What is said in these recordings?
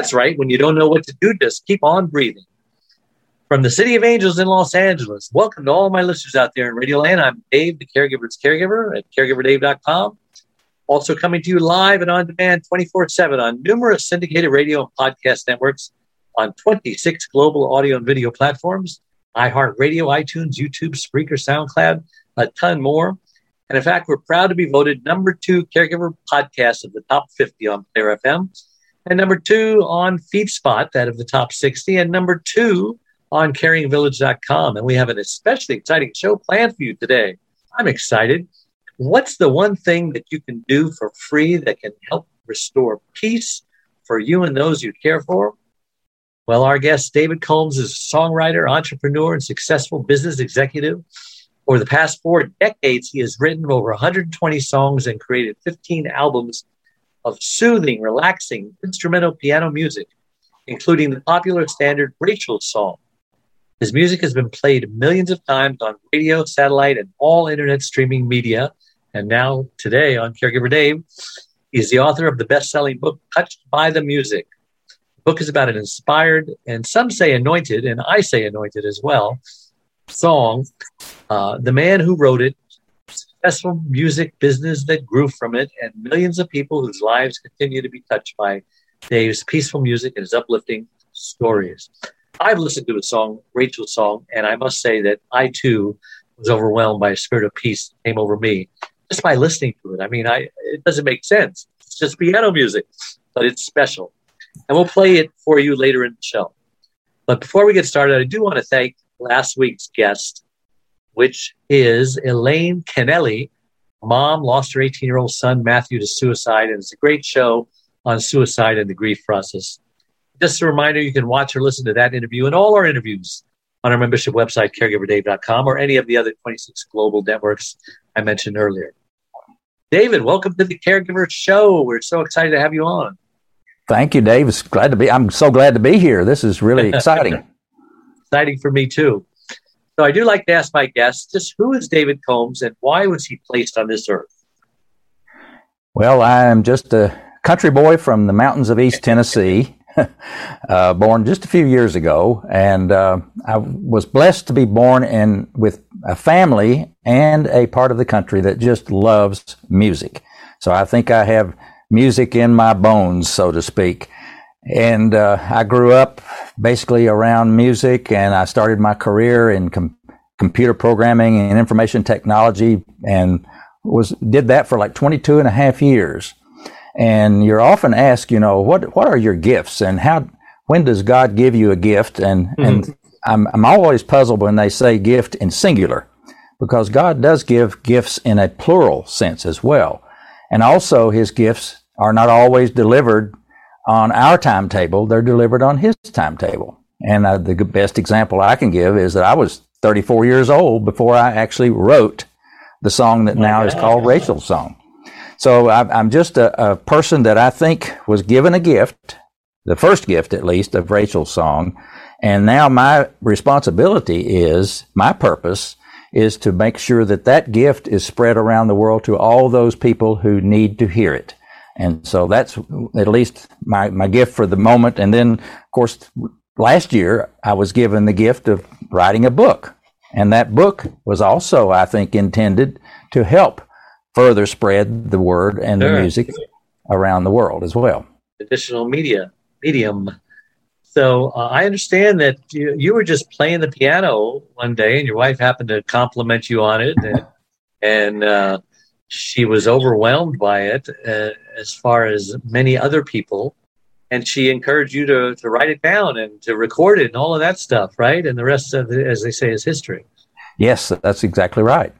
That's right. When you don't know what to do, just keep on breathing. From the City of Angels in Los Angeles, welcome to all my listeners out there in Radio Land. I'm Dave, the Caregiver's Caregiver at caregiverdave.com. Also coming to you live and on demand 24 7 on numerous syndicated radio and podcast networks on 26 global audio and video platforms iHeartRadio, iTunes, YouTube, Spreaker, SoundCloud, a ton more. And in fact, we're proud to be voted number two caregiver podcast of the top 50 on Player FM, and number two on FeedSpot, that of the top 60, and number two on caringvillage.com. And we have an especially exciting show planned for you today. I'm excited. What's the one thing that you can do for free that can help restore peace for you and those you care for? Well, our guest, David Combs, is a songwriter, entrepreneur, and successful business executive. Over the past four decades, he has written over 120 songs and created 15 albums of soothing, relaxing instrumental piano music, including the popular standard Rachel's Song. His music has been played millions of times on radio, satellite, and all internet streaming media. And now, today on Caregiver Dave, he's the author of the best selling book, Touched by the Music. The book is about an inspired, and some say anointed, and I say anointed as well, song. Uh, the man who wrote it, successful music business that grew from it, and millions of people whose lives continue to be touched by Dave's peaceful music and his uplifting stories. I've listened to a song, Rachel's song, and I must say that I too was overwhelmed by a spirit of peace that came over me just by listening to it. I mean, I it doesn't make sense. It's just piano music, but it's special. And we'll play it for you later in the show. But before we get started, I do want to thank last week's guest, which is Elaine Kennelly. Mom lost her 18 year old son, Matthew, to suicide, and it's a great show on suicide and the grief process. Just a reminder, you can watch or listen to that interview and all our interviews on our membership website, caregiverdave.com, or any of the other 26 global networks I mentioned earlier. David, welcome to the Caregiver Show. We're so excited to have you on. Thank you, Dave. It's glad to be. I'm so glad to be here. This is really exciting. exciting for me too. So I do like to ask my guests just who is David Combs and why was he placed on this earth? Well, I am just a country boy from the mountains of East Tennessee. uh, born just a few years ago, and uh, I was blessed to be born in with a family and a part of the country that just loves music. So I think I have music in my bones, so to speak. And uh, I grew up basically around music, and I started my career in com- computer programming and information technology, and was did that for like 22 and a half years. And you're often asked, you know, what what are your gifts and how when does God give you a gift? And mm-hmm. and I'm I'm always puzzled when they say gift in singular, because God does give gifts in a plural sense as well. And also his gifts are not always delivered on our timetable, they're delivered on his timetable. And uh, the best example I can give is that I was 34 years old before I actually wrote the song that now is called Rachel's Song. So I'm just a, a, person that I think was given a gift, the first gift at least of Rachel's song. And now my responsibility is, my purpose is to make sure that that gift is spread around the world to all those people who need to hear it. And so that's at least my, my gift for the moment. And then, of course, last year I was given the gift of writing a book. And that book was also, I think, intended to help further spread the word and sure. the music around the world as well. Additional media medium. So uh, I understand that you, you, were just playing the piano one day, and your wife happened to compliment you on it, and, and uh, she was overwhelmed by it, uh, as far as many other people. And she encouraged you to, to write it down and to record it and all of that stuff, right? And the rest of it, as they say, is history. Yes, that's exactly right.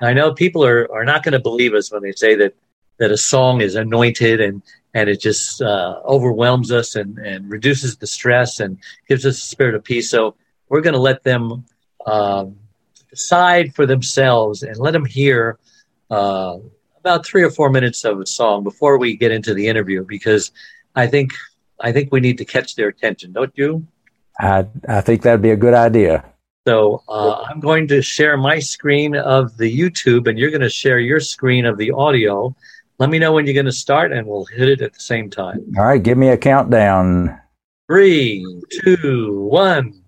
I know people are, are not going to believe us when they say that, that a song is anointed and, and it just uh, overwhelms us and, and reduces the stress and gives us a spirit of peace. So we're going to let them um, decide for themselves and let them hear uh, about three or four minutes of a song before we get into the interview because I think I think we need to catch their attention, don't you? I I think that'd be a good idea. So uh, I'm going to share my screen of the YouTube, and you're going to share your screen of the audio. Let me know when you're going to start, and we'll hit it at the same time. All right, give me a countdown. Three, two, one.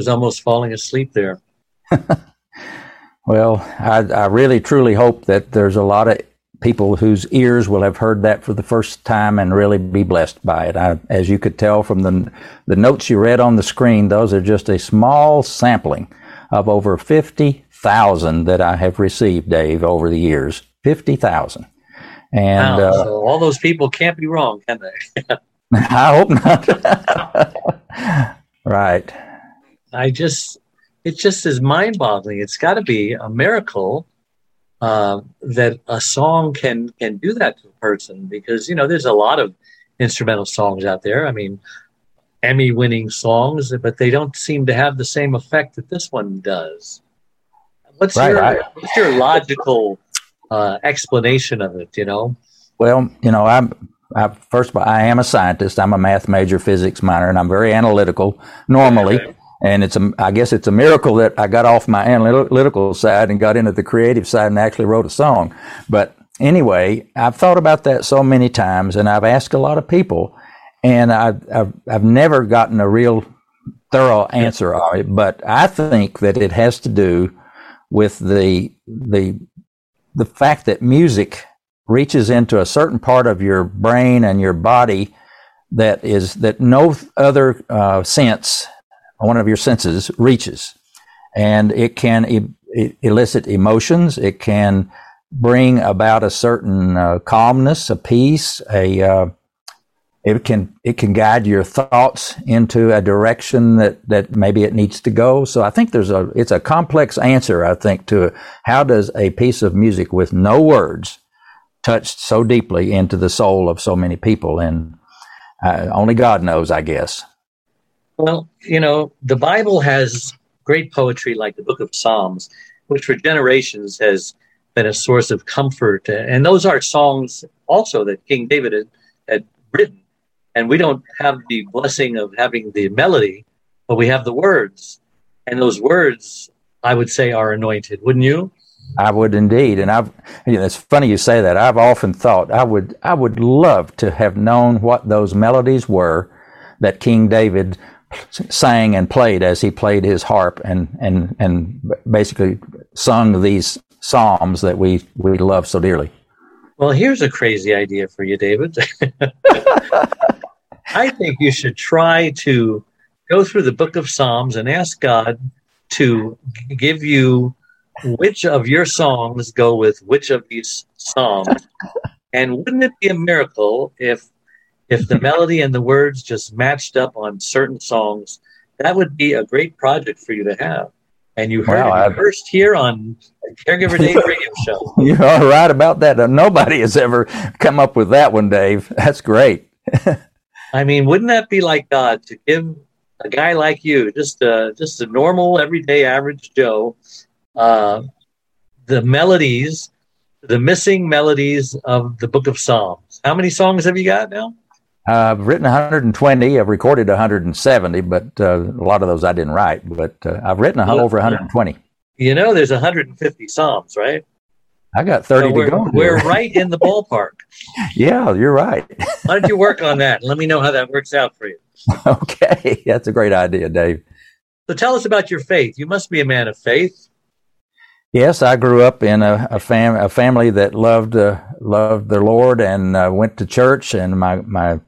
Was almost falling asleep there. well, I, I really truly hope that there's a lot of people whose ears will have heard that for the first time and really be blessed by it. I, as you could tell from the the notes you read on the screen, those are just a small sampling of over fifty thousand that I have received, Dave, over the years. Fifty thousand, and wow, uh, so all those people can't be wrong, can they? I hope not. right. I just it just is mind boggling. It's got to be a miracle uh, that a song can can do that to a person because you know there's a lot of instrumental songs out there. I mean, Emmy winning songs, but they don't seem to have the same effect that this one does. What's right, your I, what's your logical uh, explanation of it? You know. Well, you know, I'm I, first of all, I am a scientist. I'm a math major, physics minor, and I'm very analytical normally. Okay. And it's a, I guess it's a miracle that I got off my analytical side and got into the creative side and actually wrote a song. But anyway, I've thought about that so many times, and I've asked a lot of people, and I've I've, I've never gotten a real thorough answer on it. But I think that it has to do with the the the fact that music reaches into a certain part of your brain and your body that is that no other uh, sense, one of your senses, reaches, and it can e- elicit emotions. It can bring about a certain uh, calmness, a peace, a uh, it can it can guide your thoughts into a direction that that maybe it needs to go. So I think there's a it's a complex answer. I think to how does a piece of music with no words touched so deeply into the soul of so many people, and uh, only God knows, I guess. Well, you know, the Bible has great poetry like the Book of Psalms, which for generations has been a source of comfort, and those are songs also that King David had, had written. And we don't have the blessing of having the melody, but we have the words, and those words, I would say, are anointed. Wouldn't you? I would indeed, and I've. You know, it's funny you say that. I've often thought I would. I would love to have known what those melodies were that King David sang and played as he played his harp and and and basically sung these psalms that we we love so dearly. Well, here's a crazy idea for you, David. I think you should try to go through the book of Psalms and ask God to give you which of your songs go with which of these psalms. and wouldn't it be a miracle if if the melody and the words just matched up on certain songs? That would be a great project for you to have. And you heard wow, it first here on Caregiver Dave Radio Show. You are right about that. Nobody has ever come up with that one, Dave. That's great. I mean, wouldn't that be like God to give a guy like you, just a, just a normal, everyday, average Joe, uh, the melodies, the missing melodies of the Book of Psalms. How many songs have you got now? Uh, I've written 120. I've recorded 170, but uh, a lot of those I didn't write. But uh, I've written well, over 120. You know, there's 150 Psalms, right? I got 30 so to go. We're right in the ballpark. yeah, you're right. Why don't you work on that? And Let me know how that works out for you. Okay, that's a great idea, Dave. So tell us about your faith. You must be a man of faith. Yes, I grew up in a, a, fam- a family that loved uh, loved the Lord and uh, went to church, and my my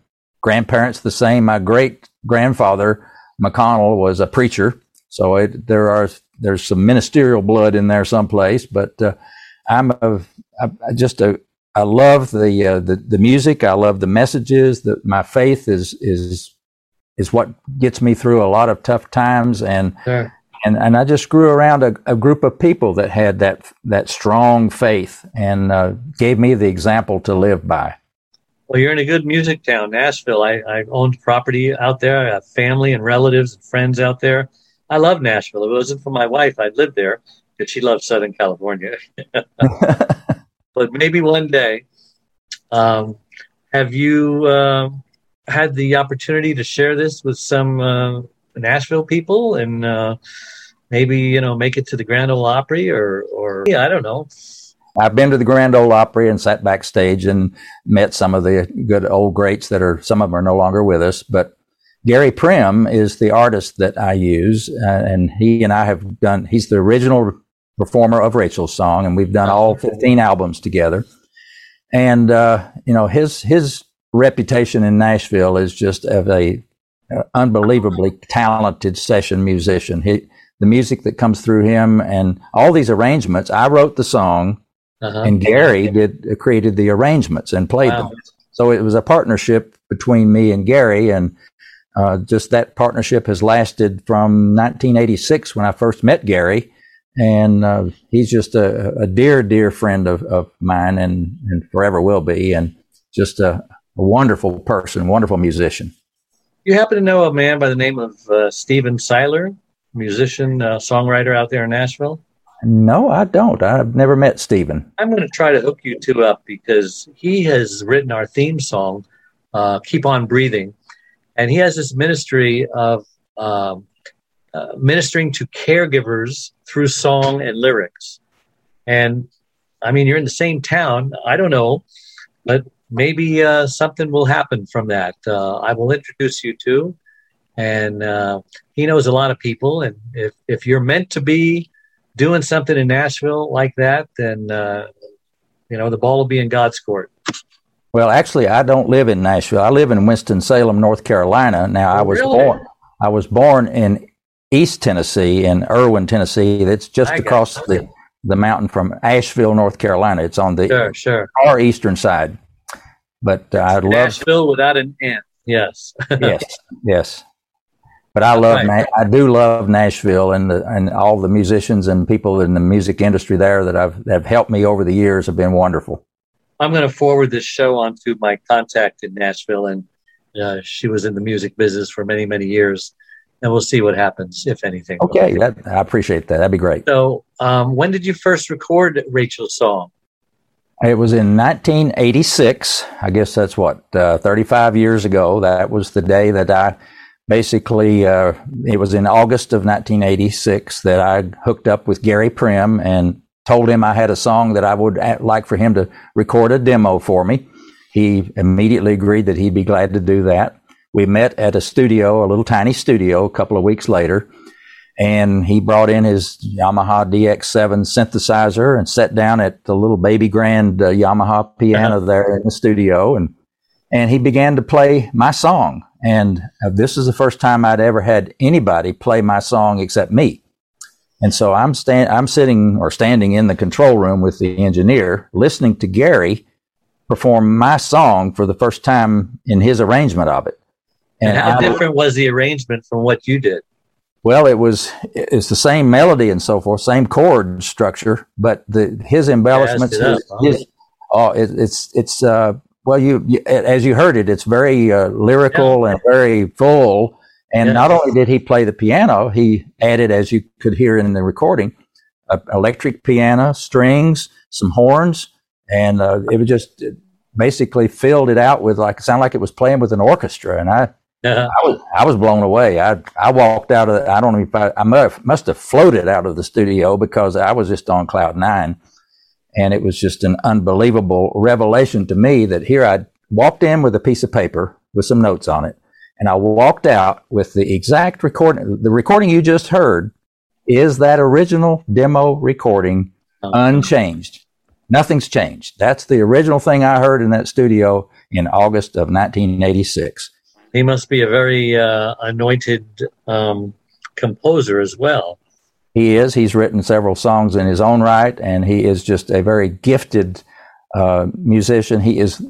grandparents the same. My great grandfather McConnell was a preacher, so it, there are there's some ministerial blood in there someplace. But uh, I'm a, I just a I love the, uh, the the music. I love the messages. That my faith is is is what gets me through a lot of tough times and. Sure and and I just grew around a, a, group of people that had that that strong faith and uh, gave me the example to live by. Well, you're in a good music town, Nashville. I, I owned property out there. I have family and relatives and friends out there. I love Nashville. If it wasn't for my wife, I'd live there because she loves Southern California. but maybe one day. Um, have you uh, had the opportunity to share this with some uh, Nashville people and uh, maybe you know make it to the Grand Ole Opry or or yeah, I don't know. I've been to the Grand Ole Opry and sat backstage and met some of the good old greats that are some of them are no longer with us, but Gary Prim is the artist that I use, uh, and he and I have done. He's the original performer of Rachel's song, and we've done all 15 albums together. And uh, you know his his reputation in Nashville is just of a unbelievably talented session musician. He, the music that comes through him and all these arrangements. I wrote the song, uh-huh. and Gary did uh, created the arrangements and played wow. them. So it was a partnership between me and Gary, and uh, just that partnership has lasted from 1986 when I first met Gary, and uh, he's just a, a, dear, dear friend of, of mine, and, and forever will be, and just a, a wonderful person, wonderful musician. You happen to know a man by the name of uh, Stephen Seiler, musician, uh, songwriter out there in Nashville? No, I don't. I've never met Stephen. I'm going to try to hook you two up because he has written our theme song, uh, "Keep On Breathing," and he has this ministry of um, uh, ministering to caregivers through song and lyrics. And I mean, you're in the same town. I don't know, but maybe uh, something will happen from that. Uh, I will introduce you to, and uh, he knows a lot of people. And if if you're meant to be doing something in Nashville like that, then uh, you know the ball will be in God's court. Well, actually, I don't live in Nashville. I live in Winston Salem, North Carolina. Now, oh, I was really? born. I was born in East Tennessee, in Erwin, Tennessee. That's just across the the mountain from Asheville, North Carolina. It's on the sure, sure. far eastern side. But uh, I love Nashville without an N. Yes. yes. Yes. But I love, right. I do love Nashville and the, and all the musicians and people in the music industry there that have, that have helped me over the years have been wonderful. I'm going to forward this show on to my contact in Nashville, and uh, she was in the music business for many, many years. And we'll see what happens, if anything. Okay, that, I appreciate that. That'd be great. So, um, when did you first record Rachel's song? It was in 1986. I guess that's what, uh, 35 years ago. That was the day that I basically, uh, it was in August of 1986 that I hooked up with Gary Prim and told him I had a song that I would like for him to record a demo for me. He immediately agreed that he'd be glad to do that. We met at a studio, a little tiny studio, a couple of weeks later, and he brought in his Yamaha DX7 synthesizer and sat down at the little baby grand uh, Yamaha piano uh-huh. there in the studio, and and he began to play my song. And uh, this is the first time I'd ever had anybody play my song except me. And so I'm stand, I'm sitting or standing in the control room with the engineer, listening to Gary perform my song for the first time in his arrangement of it. And, and how I, different was the arrangement from what you did? Well, it was it's the same melody and so forth, same chord structure, but the his embellishments, his, his, oh, it, it's it's uh, well, you, you, as you heard it, it's very uh, lyrical yeah. and very full and yeah. not only did he play the piano, he added, as you could hear in the recording, electric piano, strings, some horns, and uh, it was just it basically filled it out with like it sounded like it was playing with an orchestra. And I, uh-huh. I was I was blown away. I I walked out of I don't know if I, I must, must have floated out of the studio because I was just on cloud nine, and it was just an unbelievable revelation to me that here I walked in with a piece of paper with some notes on it and I walked out with the exact recording. The recording you just heard is that original demo recording unchanged. Nothing's changed. That's the original thing I heard in that studio in August of 1986. He must be a very uh, anointed um, composer as well. He is. He's written several songs in his own right, and he is just a very gifted uh, musician. He is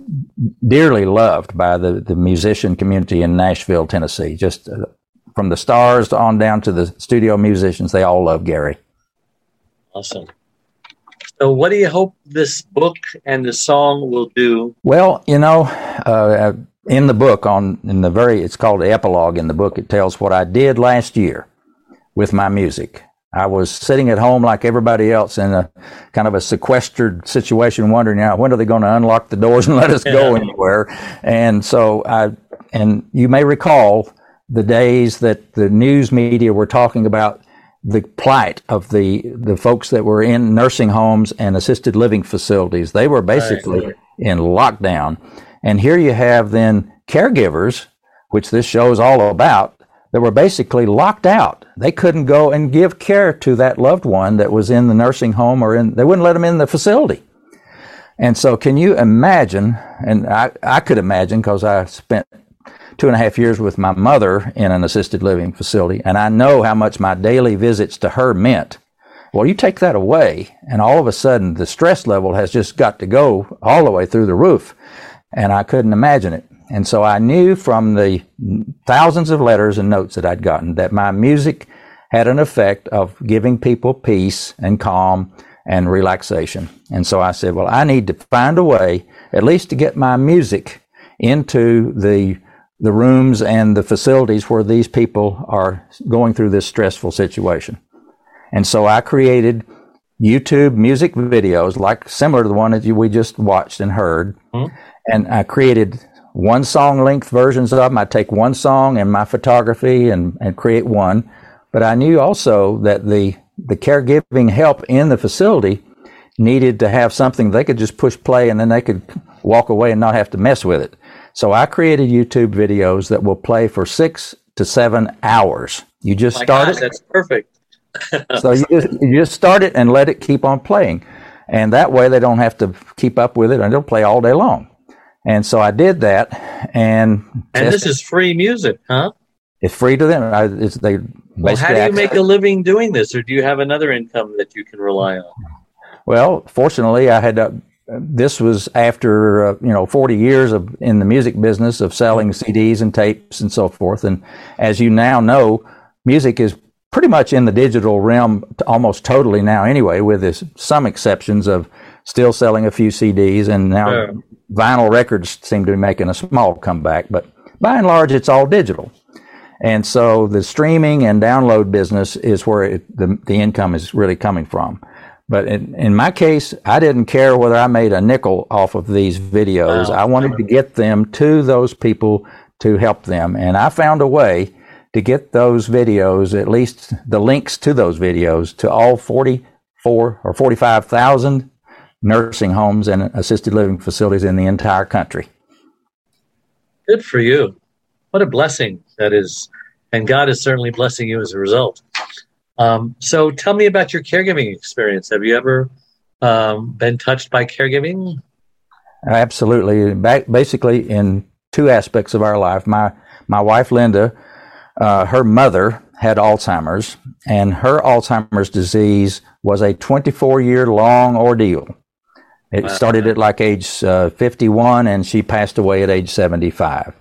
dearly loved by the, the musician community in Nashville, Tennessee. Just uh, from the stars on down to the studio musicians, they all love Gary. Awesome. So, what do you hope this book and the song will do? Well, you know, uh, in the book, on in the very, it's called the epilogue in the book. It tells what I did last year with my music, I was sitting at home like everybody else in a kind of a sequestered situation, wondering, now when are they going to unlock the doors and let us go anywhere? And so I, and you may recall the days that the news media were talking about the plight of the, the folks that were in nursing homes and assisted living facilities. They were basically right. in lockdown. And here you have then caregivers, which this show is all about, that were basically locked out. They couldn't go and give care to that loved one that was in the nursing home or in, they wouldn't let them in the facility. And so, can you imagine? And I, I could imagine because I spent two and a half years with my mother in an assisted living facility, and I know how much my daily visits to her meant. Well, you take that away, and all of a sudden the stress level has just got to go all the way through the roof. And I couldn't imagine it. And so I knew from the thousands of letters and notes that I'd gotten that my music had an effect of giving people peace and calm and relaxation. And so I said, well, I need to find a way at least to get my music into the the rooms and the facilities where these people are going through this stressful situation. And so I created YouTube music videos, like similar to the one that we just watched and heard. Mm-hmm. And I created one song length versions of them. I take one song and my photography and, and create one. But I knew also that the, the caregiving help in the facility needed to have something they could just push play and then they could walk away and not have to mess with it. So I created YouTube videos that will play for six to seven hours. You just My start gosh, it. That's perfect. so you just, you just start it and let it keep on playing. And that way they don't have to keep up with it and it'll play all day long. And so I did that. And, and this is free music, huh? It's free to them. I, it's, they well, how do you make a living doing this, or do you have another income that you can rely on? Well, fortunately, I had uh, this was after uh, you know 40 years of in the music business of selling CDs and tapes and so forth. And as you now know, music is pretty much in the digital realm almost totally now anyway, with this, some exceptions of still selling a few CDs and now yeah. Vinyl records seem to be making a small comeback. But by and large, it's all digital. And so the streaming and download business is where it, the, the income is really coming from. But in, in my case, I didn't care whether I made a nickel off of these videos. Wow. I wanted to get them to those people to help them. And I found a way to get those videos, at least the links to those videos, to all 44 or 45,000 nursing homes and assisted living facilities in the entire country. Good for you. What a blessing that is. And God is certainly blessing you as a result. Um, so tell me about your caregiving experience. Have you ever um, been touched by caregiving? Absolutely. basically, in two aspects of our life, my my wife Linda, uh, her mother had Alzheimer's, and her Alzheimer's disease was a 24 year long ordeal. It wow. started at like age uh, 51, and she passed away at age 75.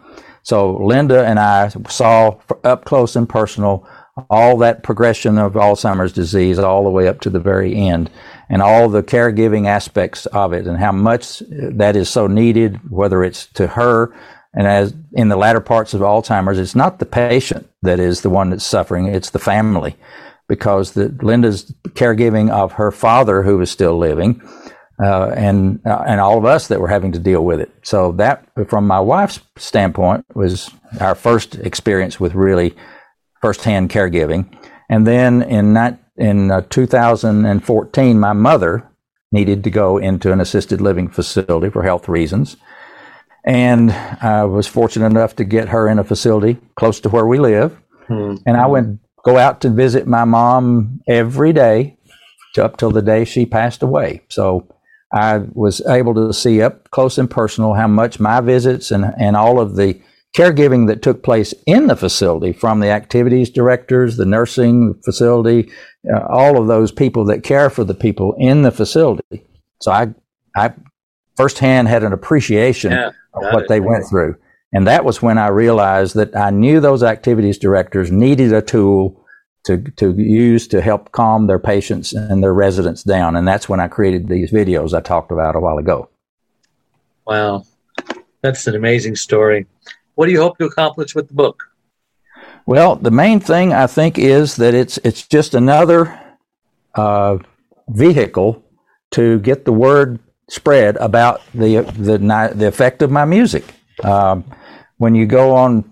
So Linda and I saw up close and personal all that progression of Alzheimer's disease all the way up to the very end and all the caregiving aspects of it and how much that is so needed, whether it's to her and as in the latter parts of Alzheimer's, it's not the patient that is the one that's suffering, it's the family because the, Linda's caregiving of her father who was still living uh, and uh, and all of us that were having to deal with it. So that, from my wife's standpoint, was our first experience with really firsthand caregiving. And then in that, in uh, 2014, my mother needed to go into an assisted living facility for health reasons. And I was fortunate enough to get her in a facility close to where we live. Hmm. And I went go out to visit my mom every day to up till the day she passed away. So I was able to see up close and personal how much my visits and, and all of the caregiving that took place in the facility from the activities directors, the nursing facility, uh, all of those people that care for the people in the facility. So I, I firsthand had an appreciation yeah, of what it. they went through. And that was when I realized that I knew those activities directors needed a tool to, to use to help calm their patients and their residents down. And that's when I created these videos I talked about a while ago. Wow. That's an amazing story. What do you hope to accomplish with the book? Well, the main thing I think is that it's it's just another uh, vehicle to get the word spread about the the the effect of my music. Um, when you go on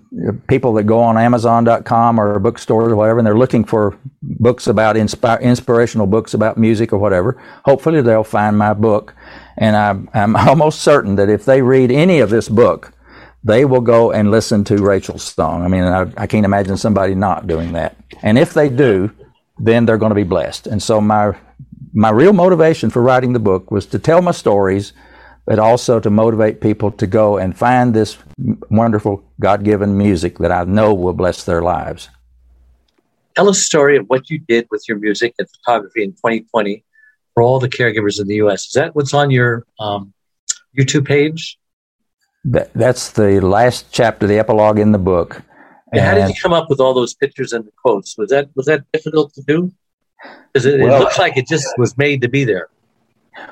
people that go on Amazon.com or bookstores or whatever, and they're looking for books about inspi- inspirational books about music or whatever, hopefully they'll find my book. And I'm, I'm almost certain that if they read any of this book, they will go and listen to Rachel's song. I mean, I, I, can't imagine somebody not doing that. And if they do, then they're going to be blessed. And so my my real motivation for writing the book was to tell my stories, but also to motivate people to go and find this wonderful God-given music that I know will bless their lives. Tell us a story of what you did with your music and photography in 2020 for all the caregivers in the U.S. Is that what's on your um, YouTube page? that, that's the last chapter, the epilogue in the book. And how did you come up with all those pictures and the quotes? Was that was that difficult to do? Because it, well, it looks like it just was made to be there.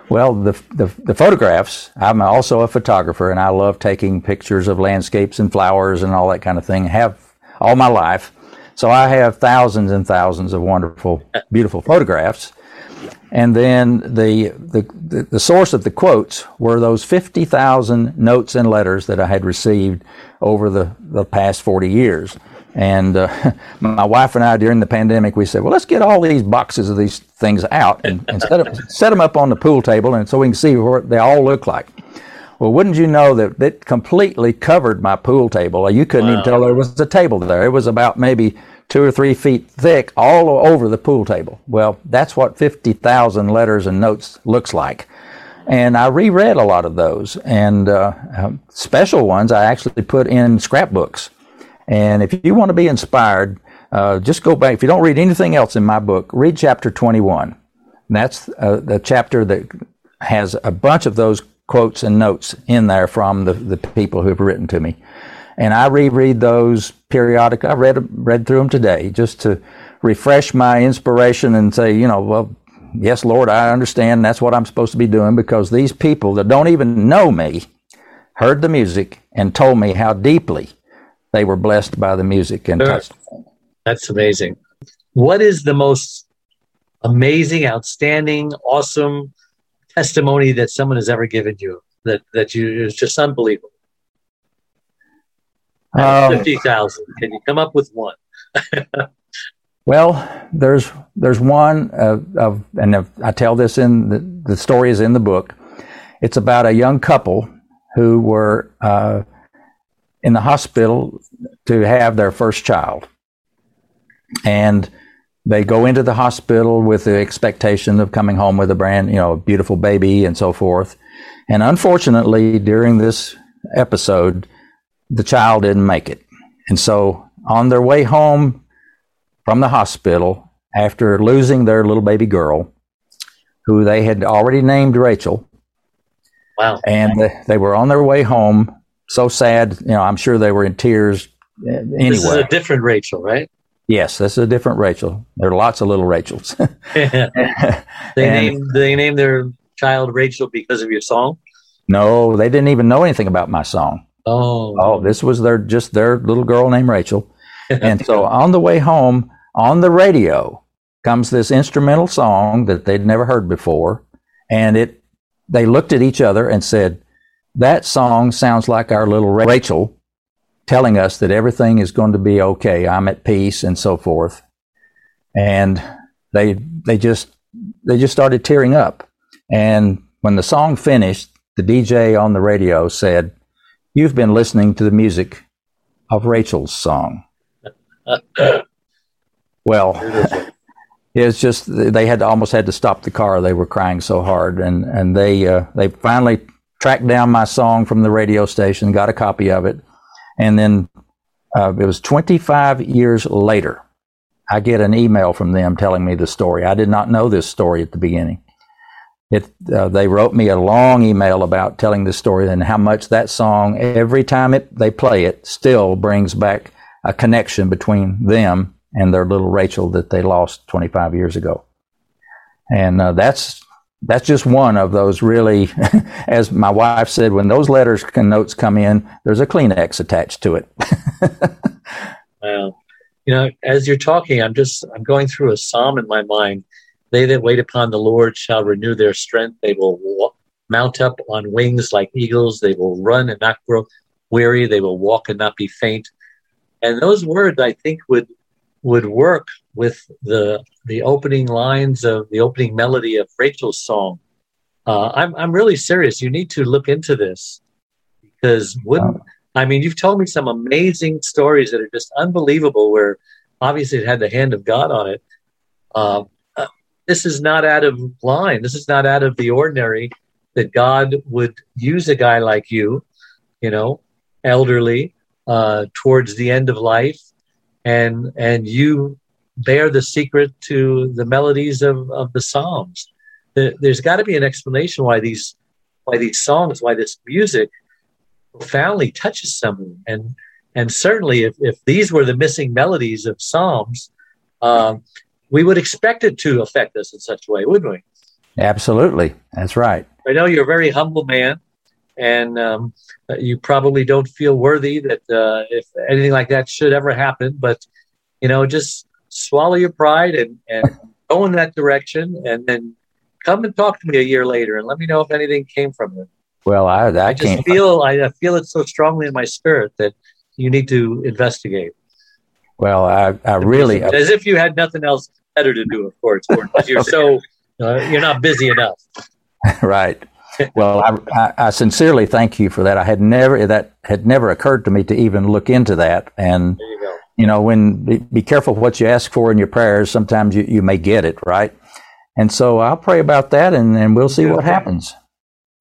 Well, the, the, the photographs. I'm also a photographer, and I love taking pictures of landscapes and flowers and all that kind of thing. Have all my life, so I have thousands and thousands of wonderful, beautiful photographs. And then the, the, the source of the quotes were those 50,000 notes and letters that I had received over the, the past 40 years. And uh, my wife and I, during the pandemic, we said, well, let's get all these boxes of these things out and, and set, up, set them up on the pool table and so we can see what they all look like. Well, wouldn't you know that it completely covered my pool table? You couldn't wow. even tell there was a table there. It was about maybe two or three feet thick all over the pool table. Well, that's what 50,000 letters and notes looks like. And I reread a lot of those. And uh, um, special ones I actually put in scrapbooks. And if you want to be inspired, uh, just go back. If you don't read anything else in my book, read chapter 21. And that's uh, the chapter that has a bunch of those quotes and notes in there from the, the people who have written to me and I reread those periodically. I read read through them today just to refresh my inspiration and say, you know, well, yes, Lord, I understand that's what I'm supposed to be doing because these people that don't even know me heard the music and told me how deeply they were blessed by the music and touched. That's amazing. What is the most amazing, outstanding, awesome testimony that someone has ever given you that that you is just unbelievable? Um, Fifty thousand. Can you come up with one? well, there's there's one uh, of, and I tell this in the, the story is in the book. It's about a young couple who were uh, in the hospital to have their first child, and they go into the hospital with the expectation of coming home with a brand, you know, beautiful baby and so forth. And unfortunately, during this episode, the child didn't make it. And so on their way home from the hospital, after losing their little baby girl, who they had already named Rachel. Wow. And they were on their way home, so sad. You know, I'm sure they were in tears anyway. This is a different Rachel, right? Yes, this is a different Rachel. There are lots of little Rachels. they named they named their child Rachel because of your song? No, they didn't even know anything about my song. Oh, oh, this was their just their little girl named Rachel. and so on the way home, on the radio comes this instrumental song that they'd never heard before, and it they looked at each other and said, "That song sounds like our little Rachel." telling us that everything is going to be okay. I'm at peace and so forth. And they they just they just started tearing up. And when the song finished, the DJ on the radio said, You've been listening to the music of Rachel's song. well, it's just they had almost had to stop the car. They were crying so hard, and and they uh, they finally tracked down my song from the radio station, got a copy of it, and then uh, it was 25 years later. I get an email from them telling me the story. I did not know this story at the beginning. It, uh, they wrote me a long email about telling this story and how much that song, every time it, they play it, still brings back a connection between them and their little Rachel that they lost 25 years ago. And uh, that's that's just one of those really, as my wife said, when those letters and notes come in, there's a Kleenex attached to it. well, you know, as you're talking, I'm just I'm going through a psalm in my mind they that wait upon the Lord shall renew their strength. They will walk, mount up on wings like eagles. They will run and not grow weary. They will walk and not be faint. And those words, I think, would would work with the the opening lines of the opening melody of Rachel's song. Uh, I'm I'm really serious. You need to look into this because wouldn't I mean you've told me some amazing stories that are just unbelievable. Where obviously it had the hand of God on it. Uh, this is not out of line. This is not out of the ordinary that God would use a guy like you, you know, elderly, uh, towards the end of life, and and you bear the secret to the melodies of, of the Psalms. There's got to be an explanation why these why these songs, why this music profoundly touches someone. And and certainly, if, if these were the missing melodies of Psalms, um, we would expect it to affect us in such a way, wouldn't we? Absolutely, that's right. I know you're a very humble man, and um, you probably don't feel worthy that uh, if anything like that should ever happen. But you know, just swallow your pride and, and go in that direction, and then come and talk to me a year later and let me know if anything came from it. Well, I, I, I just feel I, I feel it so strongly in my spirit that you need to investigate. Well, I, I really as if you had nothing else better to do, of course, because you're so uh, you're not busy enough. right. Well, I, I, sincerely thank you for that. I had never that had never occurred to me to even look into that. And you, know, when be, be, careful what you ask for in your prayers. Sometimes you, you may get it right. And so I'll pray about that, and, and we'll see what happens.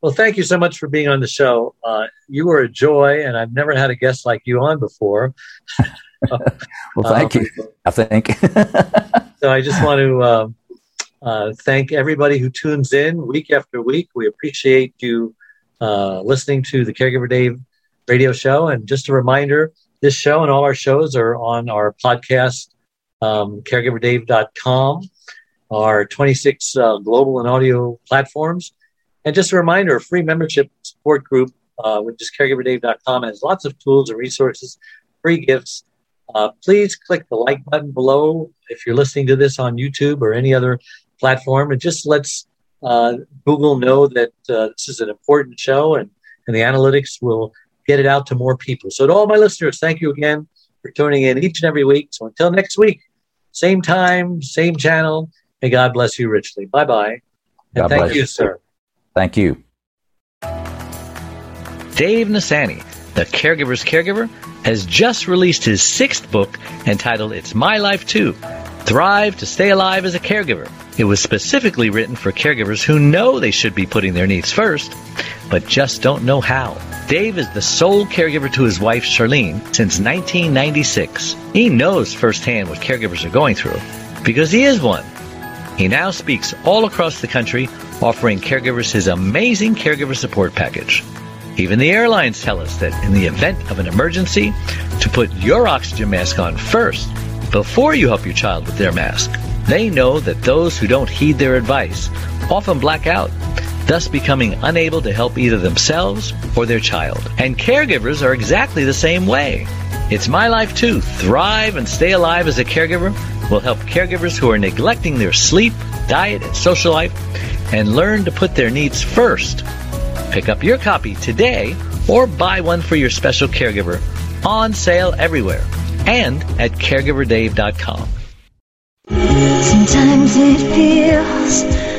Well, thank you so much for being on the show. Uh, you were a joy, and I've never had a guest like you on before. well, thank um, you. I think. so I just want to uh, uh, thank everybody who tunes in week after week. We appreciate you uh, listening to the Caregiver Dave radio show. And just a reminder, this show and all our shows are on our podcast, um, caregiverdave.com, our 26 uh, global and audio platforms. And just a reminder, a free membership support group, uh, which is caregiverdave.com, has lots of tools and resources, free gifts. Uh, please click the like button below if you're listening to this on YouTube or any other platform. It just lets uh, Google know that uh, this is an important show and, and the analytics will get it out to more people. So, to all my listeners, thank you again for tuning in each and every week. So, until next week, same time, same channel. May God bless you richly. Bye bye. And thank you, sir. Thank you. Dave Nassaney, the caregiver's caregiver, has just released his sixth book entitled It's My Life Too Thrive to Stay Alive as a Caregiver. It was specifically written for caregivers who know they should be putting their needs first, but just don't know how. Dave is the sole caregiver to his wife, Charlene, since 1996. He knows firsthand what caregivers are going through because he is one. He now speaks all across the country offering caregivers his amazing caregiver support package. Even the airlines tell us that in the event of an emergency, to put your oxygen mask on first before you help your child with their mask. They know that those who don't heed their advice often black out, thus becoming unable to help either themselves or their child. And caregivers are exactly the same way. It's my life too. Thrive and stay alive as a caregiver will help caregivers who are neglecting their sleep, diet, and social life and learn to put their needs first. Pick up your copy today or buy one for your special caregiver on sale everywhere and at caregiverdave.com. Sometimes it feels